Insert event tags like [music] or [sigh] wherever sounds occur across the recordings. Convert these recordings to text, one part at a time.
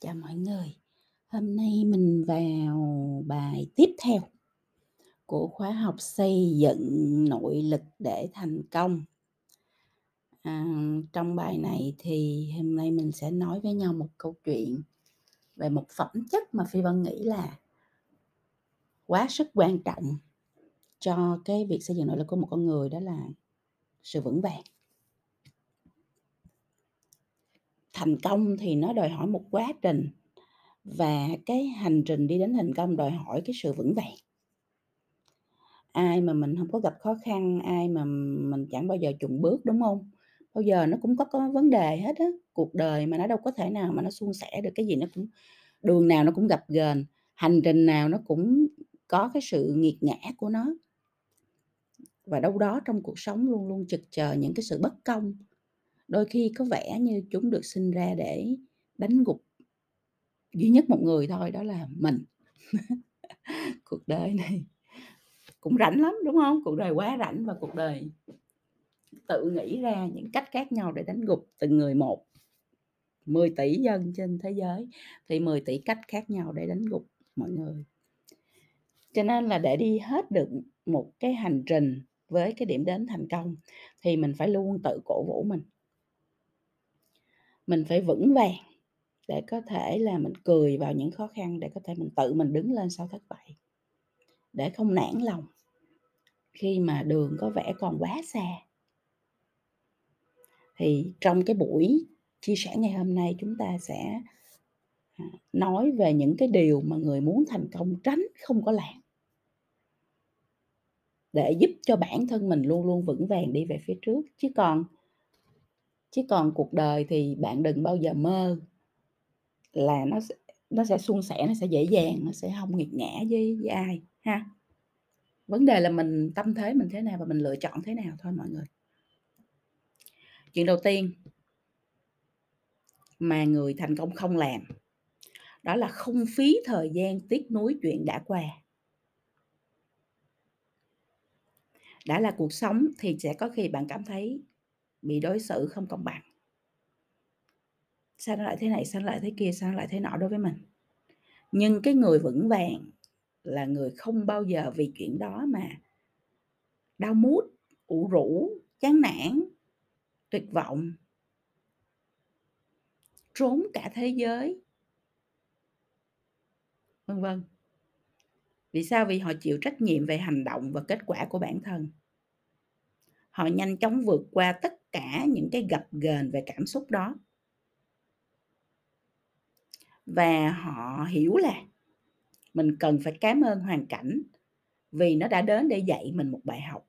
Chào mọi người. Hôm nay mình vào bài tiếp theo của khóa học xây dựng nội lực để thành công. À, trong bài này thì hôm nay mình sẽ nói với nhau một câu chuyện về một phẩm chất mà Phi Vân nghĩ là quá sức quan trọng cho cái việc xây dựng nội lực của một con người đó là sự vững vàng. Thành công thì nó đòi hỏi một quá trình. Và cái hành trình đi đến thành công đòi hỏi cái sự vững vàng. Ai mà mình không có gặp khó khăn, ai mà mình chẳng bao giờ chùn bước, đúng không bao giờ nó cũng có có vấn đề hết á. Cuộc đời mà nó đâu có thể nào mà nó suôn sẻ được cái gì, nó cũng, đường nào nó cũng gặp gền, hành trình nào nó cũng có cái sự nghiệt ngã của nó. Và đâu đó trong cuộc sống luôn luôn trực chờ những cái sự bất công đôi khi có vẻ như chúng được sinh ra để đánh gục duy nhất một người thôi, đó là mình. [laughs] Cuộc đời này cũng rảnh lắm, đúng không? Cuộc đời quá rảnh và cuộc đời tự nghĩ ra những cách khác nhau để đánh gục từng người một. 10 tỷ dân trên thế giới thì 10 tỷ cách khác nhau để đánh gục mọi người. Cho nên là để đi hết được một cái hành trình với cái điểm đến thành công thì mình phải luôn tự cổ vũ mình mình phải vững vàng để có thể là mình cười vào những khó khăn, để có thể mình tự mình đứng lên sau thất bại, để không nản lòng khi mà đường có vẻ còn quá xa. Thì trong cái buổi chia sẻ ngày hôm nay, chúng ta sẽ à, nói về những cái điều mà người muốn thành công tránh không có làm, để giúp cho bản thân mình luôn luôn vững vàng đi về phía trước. Chứ còn chứ còn cuộc đời thì bạn đừng bao giờ mơ là nó nó sẽ suôn sẻ nó sẽ dễ dàng nó sẽ không nghiệt ngã với, với ai ha? Vấn đề là mình tâm thế mình thế nào và mình lựa chọn thế nào thôi mọi người. Chuyện đầu tiên mà người thành công không làm đó là không phí thời gian tiếc nuối chuyện đã qua. Đã là cuộc sống thì sẽ có khi bạn cảm thấy bị đối xử không công bằng. Sao nó lại thế này, sao nó lại thế kia, sao nó lại thế nọ đối với mình? Nhưng cái người vững vàng là người không bao giờ vì chuyện đó mà đau mút, ủ rũ, chán nản, tuyệt vọng, trốn cả thế giới. Vân vân. Vì sao? Vì họ chịu trách nhiệm về hành động và kết quả của bản thân họ nhanh chóng vượt qua tất cả những cái gập ghềnh về cảm xúc đó. Và họ hiểu là mình cần phải cảm ơn hoàn cảnh vì nó đã đến để dạy mình một bài học.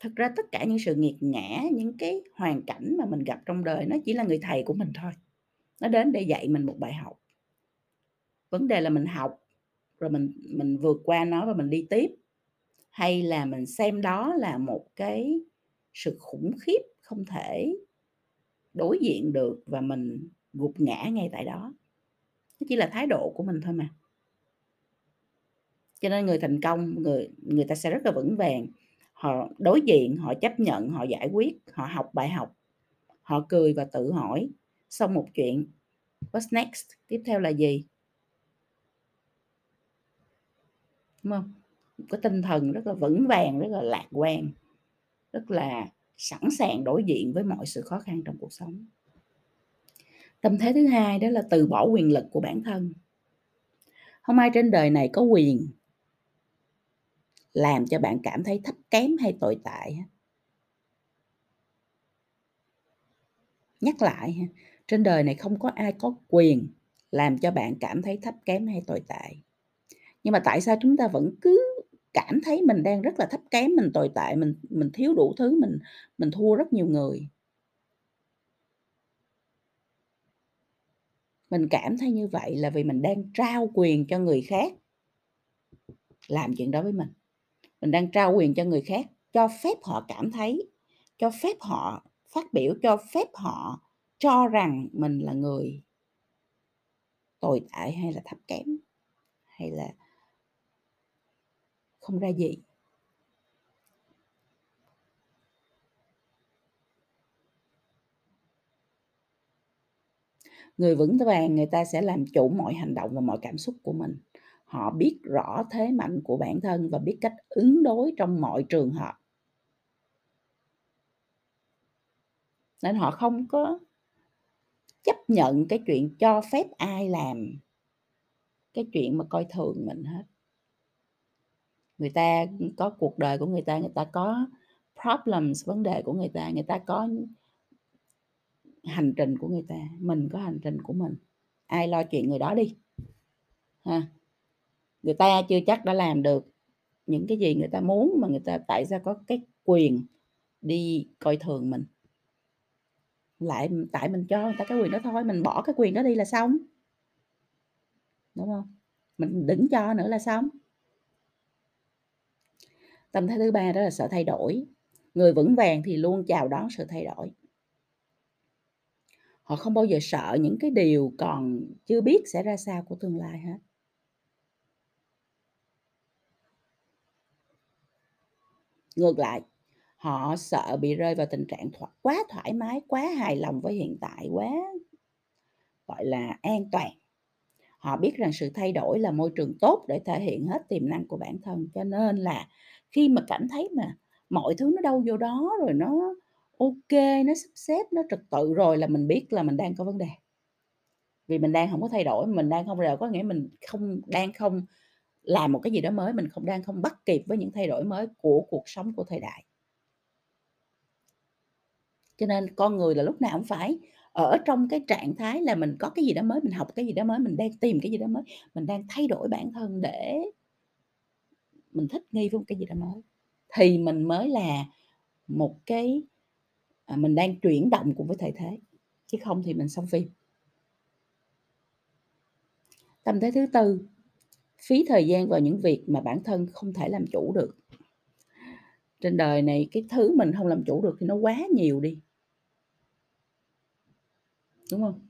Thực ra tất cả những sự nghiệt ngã, những cái hoàn cảnh mà mình gặp trong đời nó chỉ là người thầy của mình thôi. Nó đến để dạy mình một bài học. Vấn đề là mình học, rồi mình mình vượt qua nó và mình đi tiếp hay là mình xem đó là một cái sự khủng khiếp không thể đối diện được và mình gục ngã ngay tại đó. Nó chỉ là thái độ của mình thôi mà. Cho nên người thành công, người người ta sẽ rất là vững vàng. Họ đối diện, họ chấp nhận, họ giải quyết, họ học bài học, họ cười và tự hỏi. Xong một chuyện, what's next? Tiếp theo là gì? Đúng không? Cái tinh thần rất là vững vàng, rất là lạc quan, rất là sẵn sàng đối diện với mọi sự khó khăn trong cuộc sống. Tâm thế thứ hai đó là từ bỏ quyền lực của bản thân. Không ai trên đời này có quyền làm cho bạn cảm thấy thấp kém hay tồi tại nhắc lại, trên đời này không có ai có quyền làm cho bạn cảm thấy thấp kém hay tồi tệ. Nhưng mà tại sao chúng ta vẫn cứ cảm thấy mình đang rất là thấp kém, mình tồi tệ, mình mình thiếu đủ thứ, mình mình thua rất nhiều người. Mình cảm thấy như vậy là vì mình đang trao quyền cho người khác làm chuyện đó với mình. Mình đang trao quyền cho người khác, cho phép họ cảm thấy, cho phép họ phát biểu, cho phép họ cho rằng mình là người tồi tệ hay là thấp kém, hay là không ra gì Người vững vàng người ta sẽ làm chủ mọi hành động và mọi cảm xúc của mình. Họ biết rõ thế mạnh của bản thân và biết cách ứng đối trong mọi trường hợp. Nên họ không có chấp nhận cái chuyện cho phép ai làm cái chuyện mà coi thường mình hết. Người ta có cuộc đời của người ta, người ta có problems, vấn đề của người ta, người ta có hành trình của người ta, mình có hành trình của mình. Ai lo chuyện người đó đi. Ha. Người ta chưa chắc đã làm được những cái gì người ta muốn mà người ta tại sao có cái quyền đi coi thường mình. Lại tại mình cho người ta cái quyền đó thôi, mình bỏ cái quyền đó đi là xong. Đúng không? Mình đừng cho nữa là xong. Tâm thái thứ ba đó là sợ thay đổi. Người vững vàng thì luôn chào đón sự thay đổi. Họ không bao giờ sợ những cái điều còn chưa biết sẽ ra sao của tương lai hết. Ngược lại, họ sợ bị rơi vào tình trạng thoải quá thoải mái, quá hài lòng với hiện tại, quá gọi là an toàn. Họ biết rằng sự thay đổi là môi trường tốt để thể hiện hết tiềm năng của bản thân, cho nên là khi mà cảm thấy mà mọi thứ nó đâu vô đó rồi nó ok nó sắp xếp, nó trật tự rồi là mình biết là mình đang có vấn đề. Vì mình đang không có thay đổi, mình đang không rồi có nghĩa mình không đang không làm một cái gì đó mới, mình không đang không bắt kịp với những thay đổi mới của cuộc sống của thời đại. Cho nên con người là lúc nào cũng phải ở trong cái trạng thái là mình có cái gì đó mới, mình học cái gì đó mới, mình đang tìm cái gì đó mới, mình đang thay đổi bản thân để mình thích nghi với một cái gì đó mới, thì mình mới là một cái à, mình đang chuyển động cùng với thời thế, chứ không thì mình xong phim. Tâm thế thứ tư, phí thời gian vào những việc mà bản thân không thể làm chủ được. Trên đời này cái thứ mình không làm chủ được thì nó quá nhiều đi. Đúng không?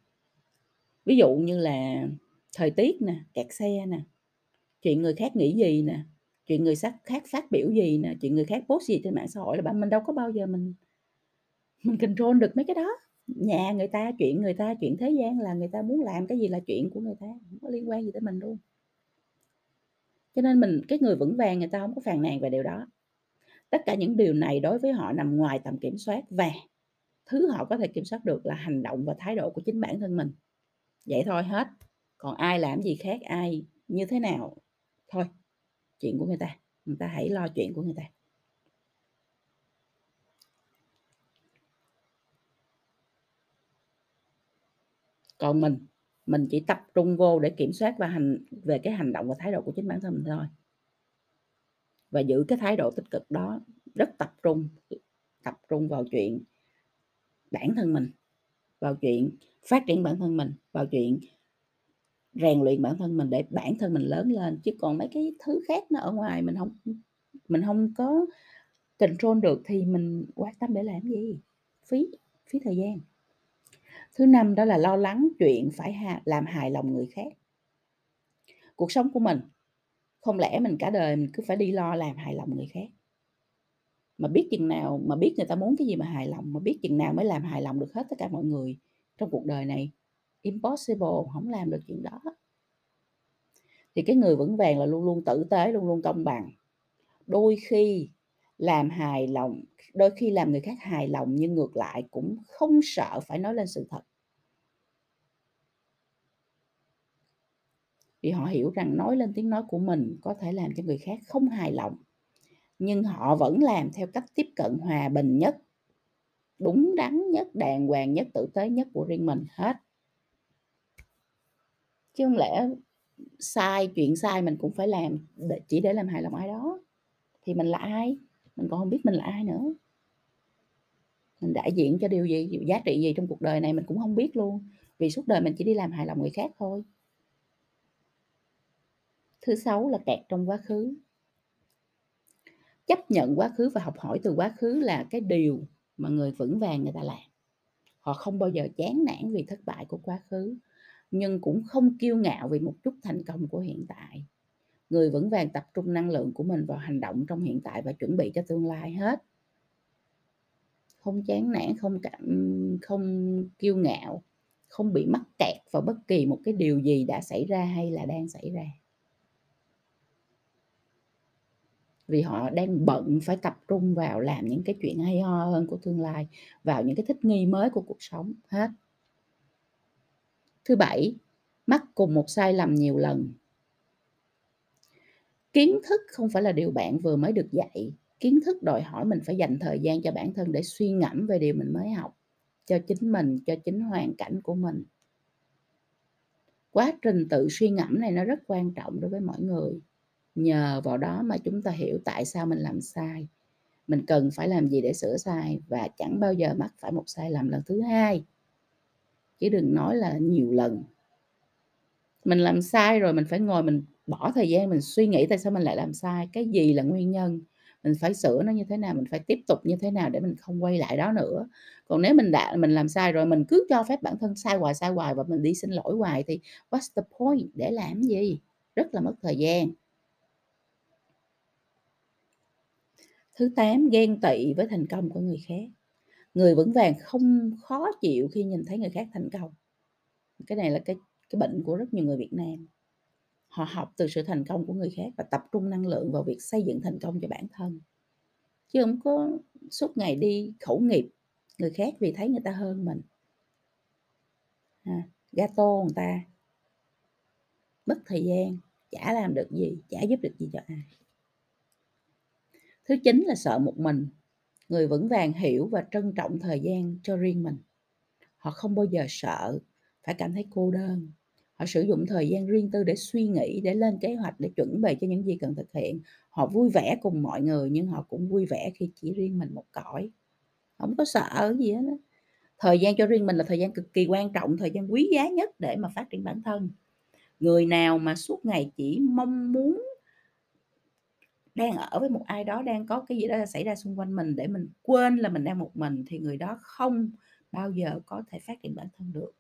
Ví dụ như là thời tiết nè, kẹt xe nè, chuyện người khác nghĩ gì nè, chuyện người khác phát biểu gì nè, chuyện người khác post gì trên mạng xã hội là bạn mình đâu có bao giờ mình mình control được mấy cái đó. Nhà người ta, chuyện người ta, chuyện thế gian là người ta muốn làm cái gì là chuyện của người ta, không có liên quan gì tới mình luôn. Cho nên mình cái người vững vàng người ta không có phàn nàn về điều đó. Tất cả những điều này đối với họ nằm ngoài tầm kiểm soát và thứ họ có thể kiểm soát được là hành động và thái độ của chính bản thân mình. Vậy thôi hết. Còn ai làm gì khác, ai như thế nào thôi, chuyện của người ta. Người ta hãy lo chuyện của người ta. Còn mình, mình chỉ tập trung vô để kiểm soát và hành về cái hành động và thái độ của chính bản thân mình thôi. Và giữ cái thái độ tích cực đó, rất tập trung, tập trung vào chuyện bản thân mình, vào chuyện phát triển bản thân mình, vào chuyện rèn luyện bản thân mình để bản thân mình lớn lên, chứ còn mấy cái thứ khác nó ở ngoài mình không mình không có control được thì mình quan tâm để làm gì? Phí phí thời gian. Thứ năm đó là lo lắng chuyện phải hà làm hài lòng người khác. Cuộc sống của mình, không lẽ mình cả đời mình cứ phải đi lo làm hài lòng người khác. Mà biết chừng nào mà biết người ta muốn cái gì mà hài lòng, mà biết chừng nào mới làm hài lòng được hết tất cả mọi người trong cuộc đời này. Impossible, không làm được chuyện đó. Thì cái người vững vàng là luôn luôn tử tế, luôn luôn công bằng. Đôi khi làm hài lòng đôi khi làm người khác hài lòng nhưng ngược lại cũng không sợ phải nói lên sự thật. Vì họ hiểu rằng nói lên tiếng nói của mình có thể làm cho người khác không hài lòng, nhưng họ vẫn làm theo cách tiếp cận hòa bình nhất, đúng đắn nhất, đàng hoàng nhất, tử tế nhất của riêng mình hết. Chứ không lẽ sai chuyện sai mình cũng phải làm để chỉ để làm hài lòng ai đó, thì mình là ai? Mình còn không biết mình là ai nữa. Mình đại diện cho điều gì, giá trị gì trong cuộc đời này mình cũng không biết luôn, vì suốt đời mình chỉ đi làm hài lòng người khác thôi. Thứ sáu là kẹt trong quá khứ. Chấp nhận quá khứ và học hỏi từ quá khứ là cái điều mà người vững vàng người ta làm. Họ không bao giờ chán nản vì thất bại của quá khứ, nhưng cũng không kiêu ngạo vì một chút thành công của hiện tại. Người vững vàng tập trung năng lượng của mình vào hành động trong hiện tại và chuẩn bị cho tương lai hết. Không chán nản, không cảm không kiêu ngạo, không bị mắc kẹt vào bất kỳ một cái điều gì đã xảy ra hay là đang xảy ra vì họ đang bận phải tập trung vào làm những cái chuyện hay ho hơn của tương lai vào những cái thích nghi mới của cuộc sống hết thứ bảy mắc cùng một sai lầm nhiều lần. Kiến thức không phải là điều bạn vừa mới được dạy. Kiến thức đòi hỏi mình phải dành thời gian cho bản thân để suy ngẫm về điều mình mới học, cho chính mình, cho chính hoàn cảnh của mình. Quá trình tự suy ngẫm này nó rất quan trọng đối với mọi người. Nhờ vào đó mà chúng ta hiểu tại sao mình làm sai. Mình cần phải làm gì để sửa sai và chẳng bao giờ mắc phải một sai lầm lần thứ hai chứ đừng nói là nhiều lần. Mình làm sai rồi mình phải ngồi mình bỏ thời gian mình suy nghĩ tại sao mình lại làm sai, cái gì là nguyên nhân, mình phải sửa nó như thế nào, mình phải tiếp tục như thế nào để mình không quay lại đó nữa. Còn nếu mình đã, mình làm sai rồi, mình cứ cho phép bản thân sai hoài sai hoài và mình đi xin lỗi hoài thì what's the point? Để làm gì? Rất là mất thời gian. Thứ tám, ghen tị với thành công của người khác người vững vàng không khó chịu khi nhìn thấy người khác thành công. Cái này là cái cái bệnh của rất nhiều người Việt Nam. Họ học từ sự thành công của người khác và tập trung năng lượng vào việc xây dựng thành công cho bản thân. Chứ không có suốt ngày đi khẩu nghiệp người khác vì thấy người ta hơn mình. À, gato người ta. Mất thời gian chả làm được gì chả giúp được gì cho ai. Thứ chín là sợ một mình người vững vàng hiểu và trân trọng thời gian cho riêng mình. Họ không bao giờ sợ, phải cảm thấy cô đơn. Họ sử dụng thời gian riêng tư để suy nghĩ, để lên kế hoạch, để chuẩn bị cho những gì cần thực hiện. Họ vui vẻ cùng mọi người, nhưng họ cũng vui vẻ khi chỉ riêng mình một cõi. Không có sợ gì hết đó. thời gian cho riêng mình là thời gian cực kỳ quan trọng, thời gian quý giá nhất để mà phát triển bản thân. Người nào mà suốt ngày chỉ mong muốn đang ở với một ai đó, đang có cái gì đó xảy ra xung quanh mình để mình quên là mình đang một mình, thì người đó không bao giờ có thể phát triển bản thân được.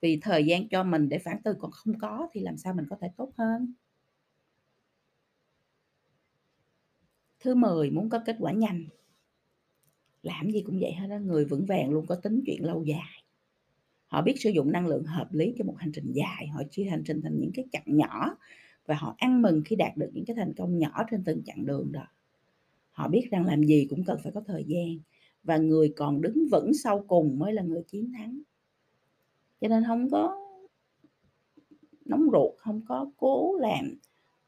Vì thời gian cho mình để phản tư còn không có thì làm sao mình có thể tốt hơn? Thứ 10 muốn có kết quả nhanh. Làm gì cũng vậy hết đó người vững vàng luôn, có tính chuyện lâu dài. Họ biết sử dụng năng lượng hợp lý cho một hành trình dài, họ chia hành trình thành những cái chặng nhỏ và họ ăn mừng khi đạt được những cái thành công nhỏ trên từng chặng đường đó. Họ biết rằng làm gì cũng cần phải có thời gian và người còn đứng vững sau cùng mới là người chiến thắng. Cho nên không có nóng ruột, không có cố làm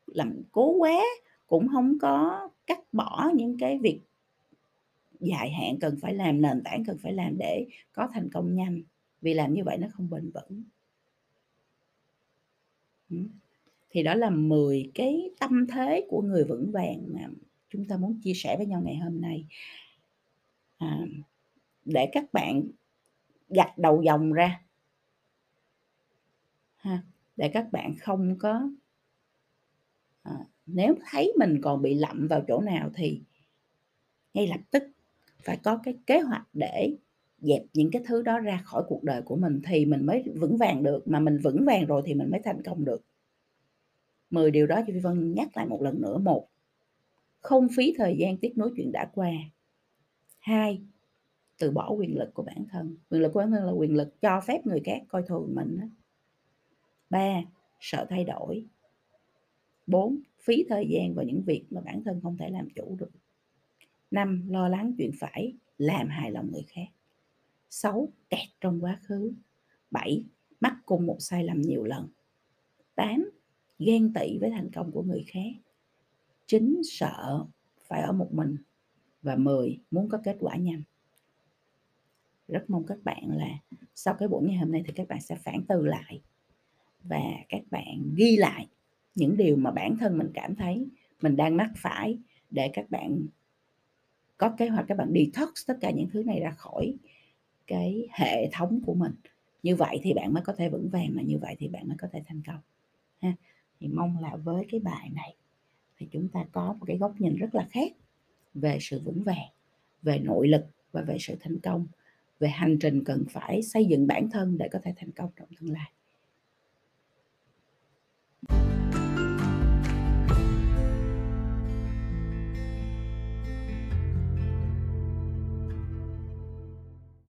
làm cố quá, cũng không có cắt bỏ những cái việc dài hạn cần phải làm, nền tảng cần phải làm để có thành công nhanh. Vì làm như vậy nó không bền vững thì đó là 10 cái tâm thế của người vững vàng mà chúng ta muốn chia sẻ với nhau ngày hôm nay. À, để các bạn gạch đầu dòng ra. Ha để các bạn không có à, nếu thấy mình còn bị lậm vào chỗ nào thì ngay lập tức phải có cái kế hoạch để dẹp những cái thứ đó ra khỏi cuộc đời của mình thì mình mới vững vàng được. Mà mình vững vàng rồi thì mình mới thành công được. 10 điều đó cho Phi Vân nhắc lại một lần nữa. Một, không phí thời gian tiếp nối chuyện đã qua. Hai, từ bỏ quyền lực của bản thân. Quyền lực của bản thân là quyền lực cho phép người khác coi thường mình ba, sợ thay đổi. Bốn, phí thời gian vào những việc mà bản thân không thể làm chủ được. Năm, lo lắng chuyện phải làm hài lòng người khác. Sáu, kẹt trong quá khứ. Bảy, mắc cùng một sai lầm nhiều lần. Tám ghen tị với thành công của người khác. Chín sợ phải ở một mình và 10 muốn có kết quả nhanh. Rất mong các bạn là sau cái buổi ngày hôm nay thì các bạn sẽ phản từ lại và các bạn ghi lại những điều mà bản thân mình cảm thấy mình đang mắc phải để các bạn có kế hoạch, các bạn detox tất cả những thứ này ra khỏi cái hệ thống của mình. Như vậy thì bạn mới có thể vững vàng mà như vậy thì bạn mới có thể thành công, ha thì mong là với cái bài này thì chúng ta có một cái góc nhìn rất là khác về sự vững vàng, về nội lực và về sự thành công, về hành trình cần phải xây dựng bản thân để có thể thành công trong tương lai.